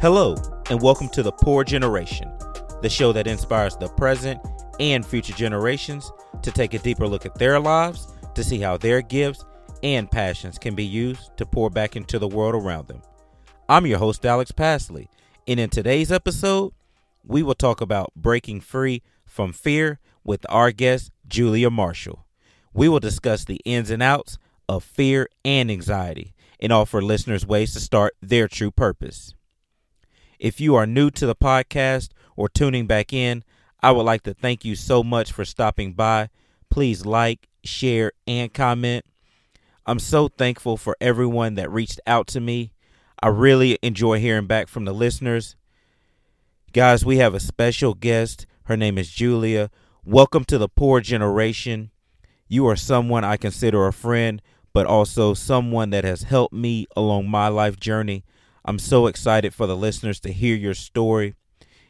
Hello, and welcome to The Pour Generation, the show that inspires the present and future generations to take a deeper look at their lives to see how their gifts and passions can be used to pour back into the world around them. I'm your host, Alex Pasley, and in today's episode, we will talk about breaking free from fear with our guest, Julia Marshall. We will discuss the ins and outs of fear and anxiety and offer listeners ways to start their true purpose. If you are new to the podcast or tuning back in, I would like to thank you so much for stopping by. Please like, share, and comment. I'm so thankful for everyone that reached out to me. I really enjoy hearing back from the listeners. Guys, we have a special guest. Her name is Julia. Welcome to the Pour Generation. You are someone I consider a friend, but also someone that has helped me along my life journey. I'm so excited for the listeners to hear your story.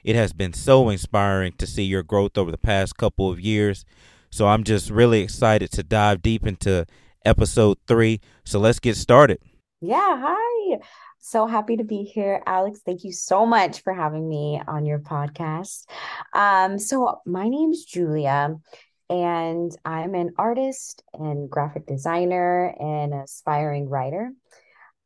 It has been so inspiring to see your growth over the past couple of years. So I'm just really excited to dive deep into episode three. So let's get started. Yeah, hi. So happy to be here, Alex. Thank you so much for having me on your podcast. Um, so my name's Julia, and I'm an artist and graphic designer and aspiring writer.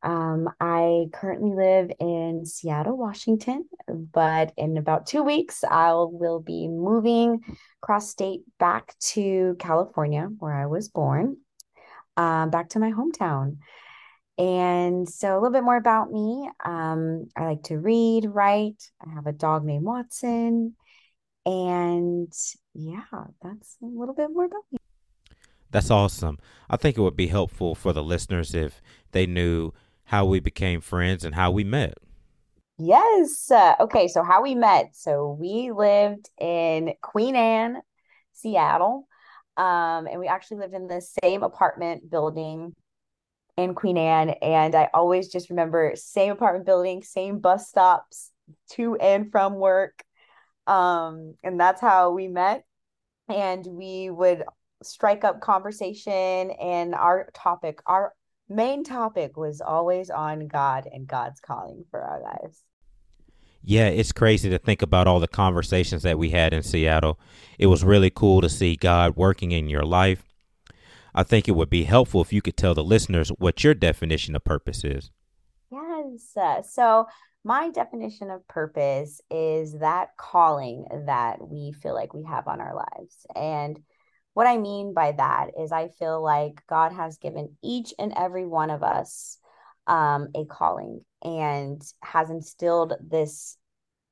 Um, I currently live in Seattle, Washington, but in about two weeks, I will be moving cross state back to California, where I was born, um, back to my hometown. And so, a little bit more about me. Um, I like to read, write. I have a dog named Watson. And yeah, that's a little bit more about me. That's awesome. I think it would be helpful for the listeners if they knew how we became friends and how we met. Yes. Uh, okay. So, how we met. So, we lived in Queen Anne, Seattle. Um, and we actually lived in the same apartment building in Queen Anne. And I always just remember same apartment building, same bus stops to and from work. Um, and that's how we met. And we would strike up conversation and our topic, our main topic was always on God and God's calling for our lives. Yeah, it's crazy to think about all the conversations that we had in Seattle. It was really cool to see God working in your life. I think it would be helpful if you could tell the listeners what your definition of purpose is. Yes. Uh, so, my definition of purpose is that calling that we feel like we have on our lives. And what I mean by that is, I feel like God has given each and every one of us um, a calling and has instilled this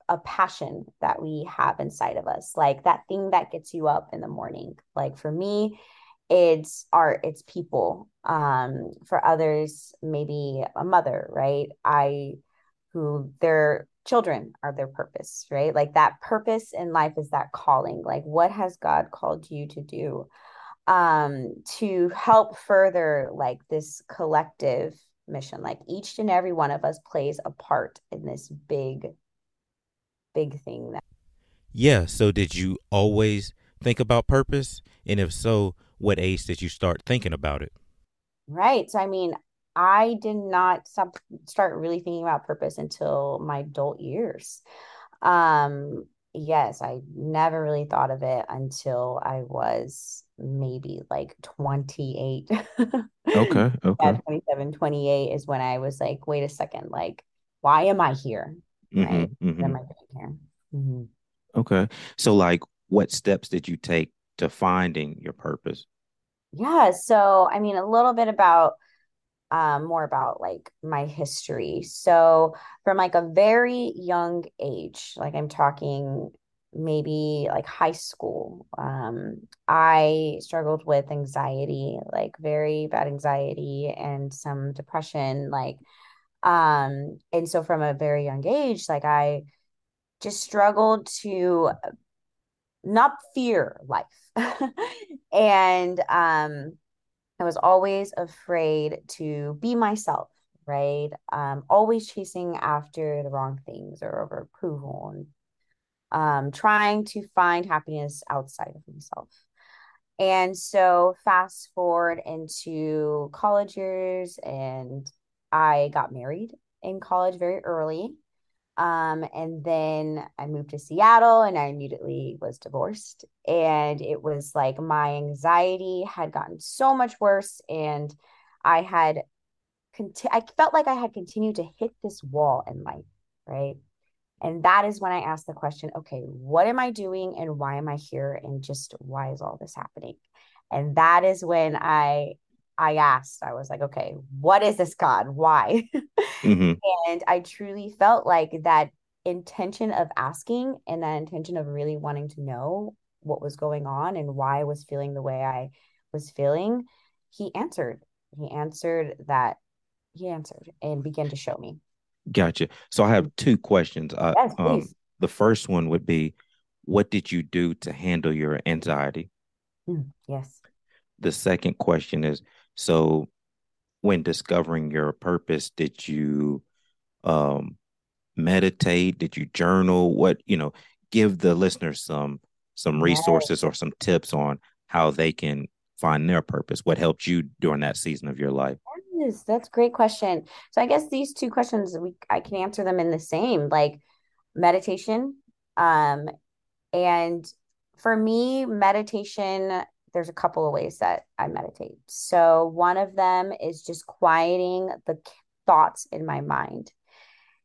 a passion that we have inside of us, like that thing that gets you up in the morning. Like for me, it's art, it's people. Um, for others, maybe a mother, right? I who they're children are their purpose, right? Like that purpose in life is that calling. Like what has God called you to do? Um to help further like this collective mission. Like each and every one of us plays a part in this big big thing that Yeah, so did you always think about purpose? And if so, what age did you start thinking about it? Right. So I mean, I did not stop, start really thinking about purpose until my adult years. Um, yes, I never really thought of it until I was maybe like 28. Okay. Okay. yeah, 27, 28 is when I was like, wait a second, like, why am I here? Right. Mm-hmm, am mm-hmm. I doing here? Mhm. Okay. So, like, what steps did you take to finding your purpose? Yeah. So, I mean, a little bit about um, more about like my history. So, from like a very young age, like I'm talking maybe like high school, um, I struggled with anxiety, like very bad anxiety and some depression. Like, um, and so from a very young age, like I just struggled to not fear life. and um I was always afraid to be myself, right? Um, always chasing after the wrong things or over approval and um, trying to find happiness outside of myself. And so, fast forward into college years, and I got married in college very early. Um, and then I moved to Seattle and I immediately was divorced. And it was like my anxiety had gotten so much worse. And I had, conti- I felt like I had continued to hit this wall in life, right? And that is when I asked the question, okay, what am I doing and why am I here? And just why is all this happening? And that is when I I asked, I was like, okay, what is this God? Why? Mm-hmm. and I truly felt like that intention of asking and that intention of really wanting to know what was going on and why I was feeling the way I was feeling, he answered. He answered that he answered and began to show me. Gotcha. So I have two questions. Uh, yes, um, the first one would be, what did you do to handle your anxiety? Mm, yes. The second question is, so when discovering your purpose, did you um, meditate? Did you journal? What you know? Give the listeners some some resources or some tips on how they can find their purpose. What helped you during that season of your life? Yes, that's a great question. So I guess these two questions we I can answer them in the same like meditation um and for me meditation there's a couple of ways that I meditate. So one of them is just quieting the thoughts in my mind.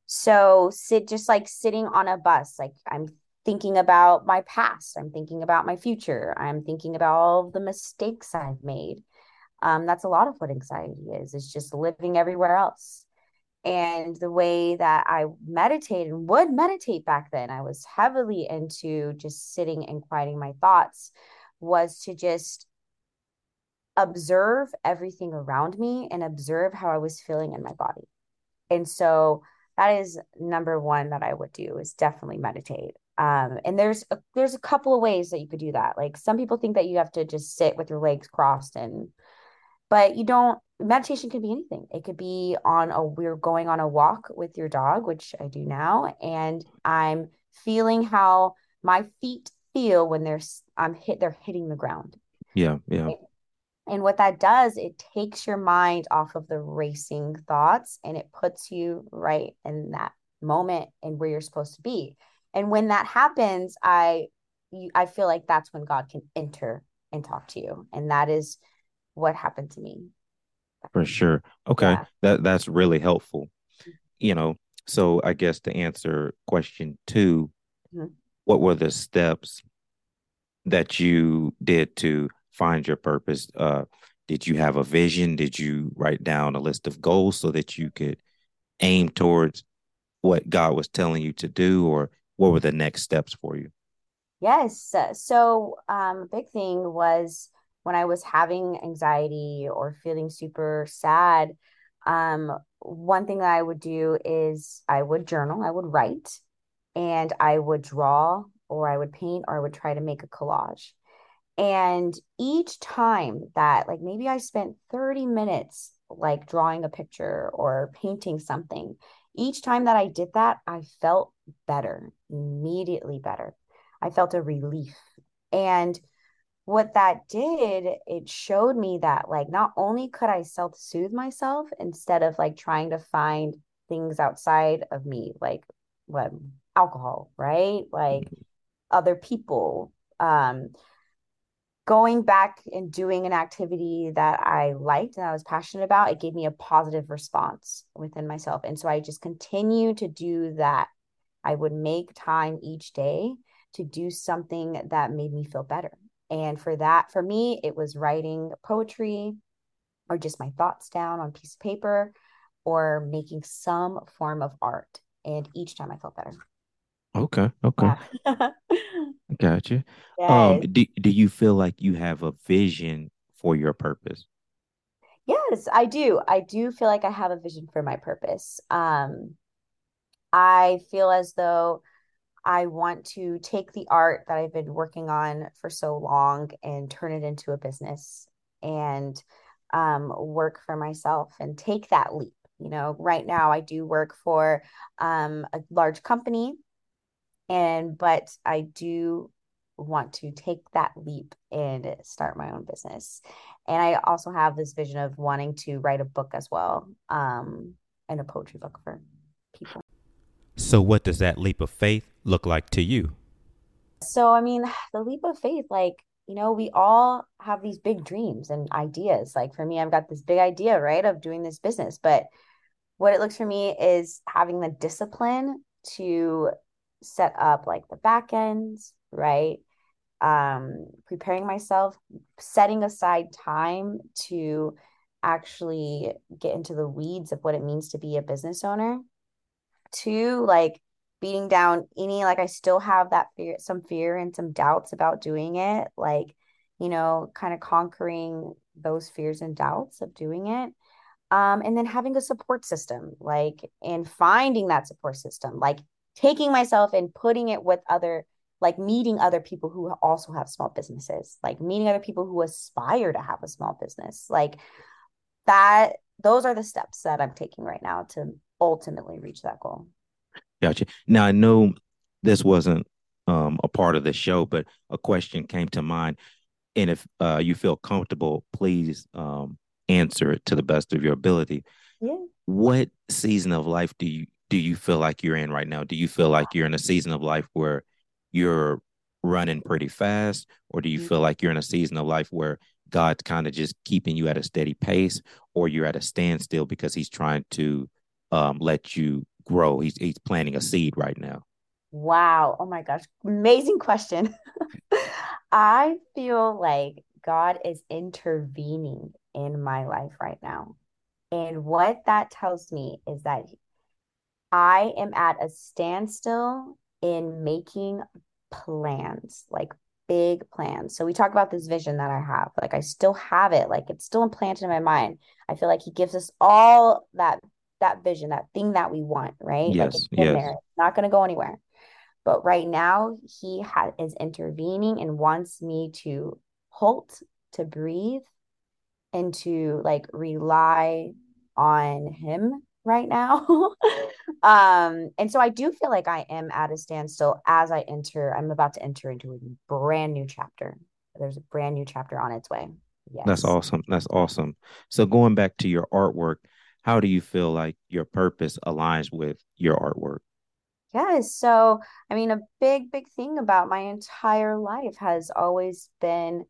So sit just like sitting on a bus, like I'm thinking about my past, I'm thinking about my future, I'm thinking about all the mistakes I've made. Um, that's a lot of what anxiety is, is just living everywhere else. And the way that I meditate and would meditate back then, I was heavily into just sitting and quieting my thoughts was to just observe everything around me and observe how I was feeling in my body. And so that is number one that I would do is definitely meditate. Um, and there's a, there's a couple of ways that you could do that. Like some people think that you have to just sit with your legs crossed and, but you don't. Meditation could be anything. It could be on a we're going on a walk with your dog, which I do now, and I'm feeling how my feet feel when they're I'm hit they're hitting the ground. Yeah, yeah. And what that does, it takes your mind off of the racing thoughts and it puts you right in that moment and where you're supposed to be. And when that happens, I you, I feel like that's when God can enter and talk to you. And that is what happened to me. For sure. Okay. Yeah. That that's really helpful. Mm-hmm. You know, so I guess to answer question 2, mm-hmm what were the steps that you did to find your purpose? Uh, did you have a vision? Did you write down a list of goals so that you could aim towards what God was telling you to do, or what were the next steps for you? Yes. So, um, a big thing was when I was having anxiety or feeling super sad. Um, one thing that I would do is I would journal, I would write and I would draw or I would paint or I would try to make a collage. And each time that, like, maybe I spent 30 minutes like drawing a picture or painting something, each time that I did that, I felt better, immediately better. I felt a relief. And what that did, it showed me that, like, not only could I self soothe myself instead of like trying to find things outside of me, like what alcohol, right? Like mm-hmm. other people. Um, going back and doing an activity that I liked and I was passionate about, it gave me a positive response within myself. And so I just continue to do that. I would make time each day to do something that made me feel better. And for that, for me, it was writing poetry or just my thoughts down on piece of paper or making some form of art. And each time I felt better. Okay. Okay. Yeah. Gotcha. Um, do, do you feel like you have a vision for your purpose? Yes, I do. I do feel like I have a vision for my purpose. Um, I feel as though I want to take the art that I've been working on for so long and turn it into a business and um, work for myself and take that leap. You know, right now I do work for um, a large company and but i do want to take that leap and start my own business and i also have this vision of wanting to write a book as well um and a poetry book for people So, what does that leap of faith look like to you? So, I mean, the leap of faith, like, you know, we all have these big dreams and ideas. Like, for me, I've got this big idea, right, of doing this business. But what it looks for me is having the discipline to set up like the back ends, right? Um, preparing myself, setting aside time to actually get into the weeds of what it means to be a business owner. Two, like beating down any like I still have that fear, some fear and some doubts about doing it, like, you know, kind of conquering those fears and doubts of doing it. Um, and then having a support system, like, and finding that support system, like taking myself and putting it with other, like meeting other people who also have small businesses, like meeting other people who aspire to have a small business, like that. Those are the steps that I'm taking right now to ultimately reach that goal. Gotcha. Now I know this wasn't um, a part of the show, but a question came to mind, and if uh, you feel comfortable, please um, answer it to the best of your ability. Yeah. What season of life do you do you feel like you're in right now? Do you feel like you're in a season of life where you're running pretty fast, or do you mm-hmm. feel like you're in a season of life where God's kind of just keeping you at a steady pace, or you're at a standstill because He's trying to um, let you grow. He's he's planting a seed right now. Wow. Oh my gosh. Amazing question. I feel like God is intervening in my life right now. And what that tells me is that I am at a standstill in making plans, like big plans. So we talk about this vision that I have. Like I still have it. Like it's still implanted in my mind. I feel like he gives us all that that vision, that thing that we want, right? Yes, like it's yes. there. It's not going to go anywhere. But right now, he ha- is intervening and wants me to halt, to breathe, and to like rely on him right now. um, and so I do feel like I am at a standstill as I enter. I'm about to enter into a brand new chapter. There's a brand new chapter on its way. Yes. That's awesome. That's awesome. So going back to your artwork, how do you feel like your purpose aligns with your artwork? Yes. So, I mean, a big, big thing about my entire life has always been,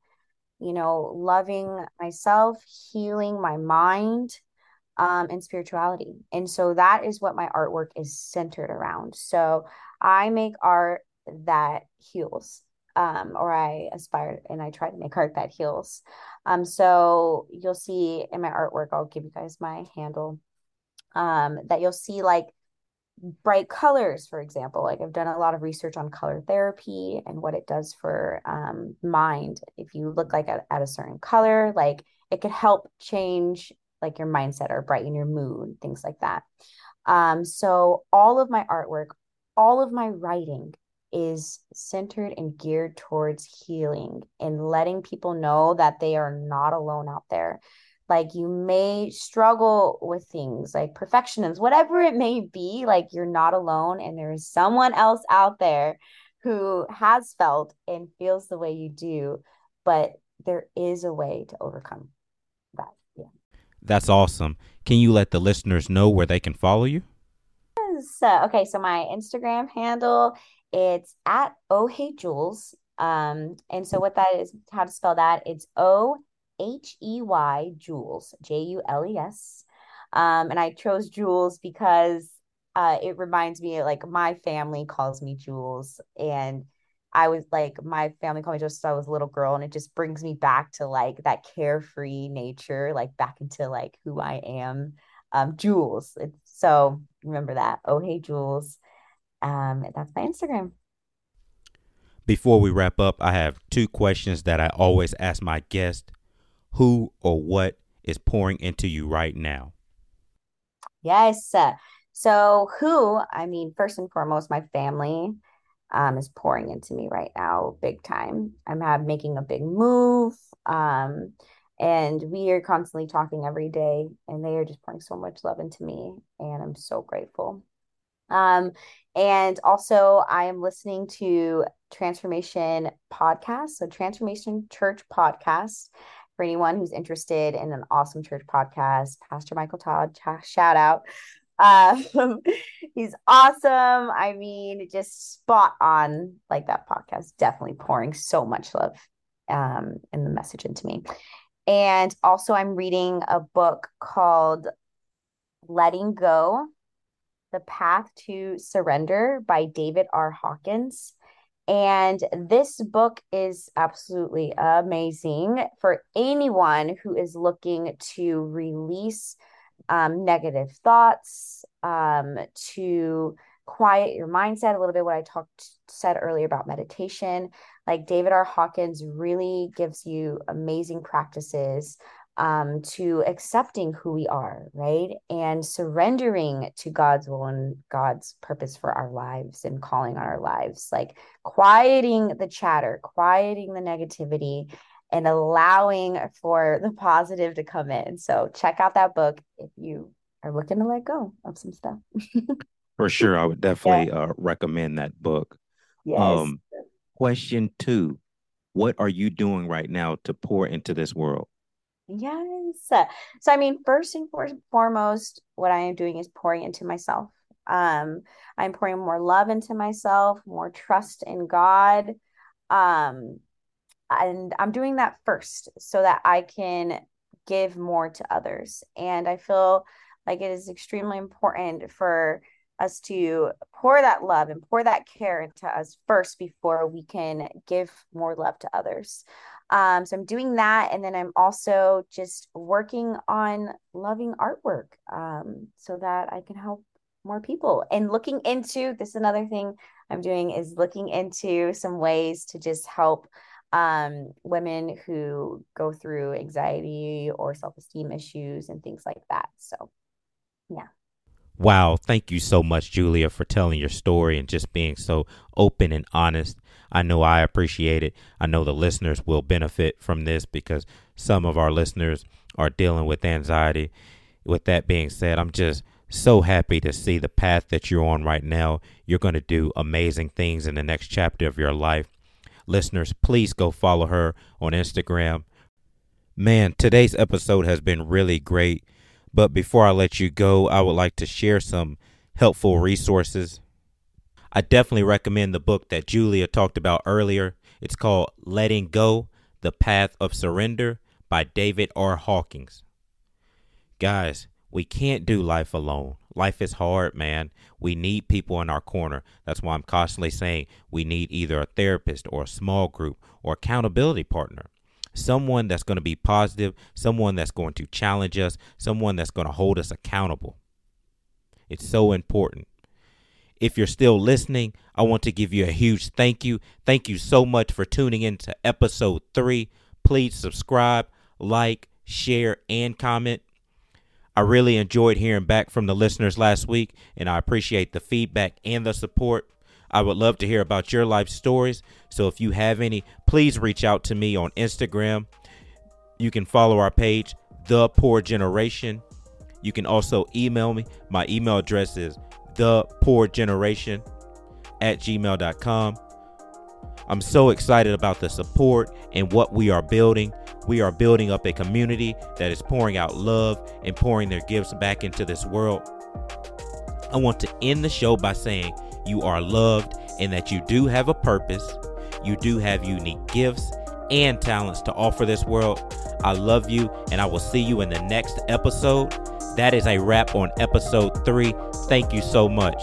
you know, loving myself, healing my mind, um, and spirituality. And so that is what my artwork is centered around. So I make art that heals um, or I aspire and I try to make art that heals. Um, so you'll see in my artwork, I'll give you guys my handle. Um, that you'll see like bright colors, for example. Like I've done a lot of research on color therapy and what it does for um, mind. If you look like at, at a certain color, like it could help change like your mindset or brighten your mood, things like that. Um, so all of my artwork, all of my writing is centered and geared towards healing and letting people know that they are not alone out there. Like you may struggle with things like perfectionism, whatever it may be, like you're not alone and there is someone else out there who has felt and feels the way you do, but there is a way to overcome. That's awesome. Can you let the listeners know where they can follow you? So, okay, so my Instagram handle it's at Oh Hey Jules. Um, and so what that is, how to spell that? It's O H E Y Jules, J U L E S. Um, and I chose Jules because uh, it reminds me like my family calls me Jules, and I was like my family called me just I was a little girl, and it just brings me back to like that carefree nature, like back into like who I am. Um, Jules. It's, so remember that. Oh hey Jules. Um, that's my Instagram. Before we wrap up, I have two questions that I always ask my guests who or what is pouring into you right now? Yes. So, who, I mean, first and foremost, my family um, is pouring into me right now, big time. I'm have, making a big move. Um, and we are constantly talking every day, and they are just pouring so much love into me. And I'm so grateful. Um, and also, I am listening to Transformation Podcast. So, Transformation Church Podcast for anyone who's interested in an awesome church podcast, Pastor Michael Todd, shout out. Um, he's awesome. I mean, just spot on like that podcast, definitely pouring so much love um, in the message into me. And also, I'm reading a book called Letting Go The Path to Surrender by David R. Hawkins. And this book is absolutely amazing for anyone who is looking to release um, negative thoughts, um, to quiet your mindset a little bit. What I talked said earlier about meditation, like David R. Hawkins really gives you amazing practices um, to accepting who we are, right? And surrendering to God's will and God's purpose for our lives and calling on our lives, like quieting the chatter, quieting the negativity, and allowing for the positive to come in. So check out that book if you are looking to let go of some stuff. for sure. I would definitely yeah. uh, recommend that book. Yes. Um, question two What are you doing right now to pour into this world? Yes. So, I mean, first and foremost, what I am doing is pouring into myself. Um, I'm pouring more love into myself, more trust in God. Um, and I'm doing that first so that I can give more to others. And I feel like it is extremely important for us to pour that love and pour that care into us first before we can give more love to others. Um, so I'm doing that. And then I'm also just working on loving artwork um, so that I can help more people and looking into this is another thing I'm doing is looking into some ways to just help um, women who go through anxiety or self esteem issues and things like that. So, yeah. Wow. Thank you so much, Julia, for telling your story and just being so open and honest. I know I appreciate it. I know the listeners will benefit from this because some of our listeners are dealing with anxiety. With that being said, I'm just so happy to see the path that you're on right now. You're going to do amazing things in the next chapter of your life. Listeners, please go follow her on Instagram. Man, today's episode has been really great. But before I let you go, I would like to share some helpful resources. I definitely recommend the book that Julia talked about earlier. It's called Letting Go The Path of Surrender by David R. Hawkins. Guys, we can't do life alone. Life is hard, man. We need people in our corner. That's why I'm constantly saying we need either a therapist or a small group or accountability partner someone that's going to be positive, someone that's going to challenge us, someone that's going to hold us accountable. It's so important. If you're still listening, I want to give you a huge thank you. Thank you so much for tuning in to episode three. Please subscribe, like, share, and comment. I really enjoyed hearing back from the listeners last week, and I appreciate the feedback and the support. I would love to hear about your life stories. So if you have any, please reach out to me on Instagram. You can follow our page, The Pour Generation. You can also email me. My email address is The Pour Generation at gmail.com. I'm so excited about the support and what we are building. We are building up a community that is pouring out love and pouring their gifts back into this world. I want to end the show by saying, you are loved and that you do have a purpose. You do have unique gifts and talents to offer this world. I love you, and I will see you in the next episode. That is a wrap on episode three. Thank you so much.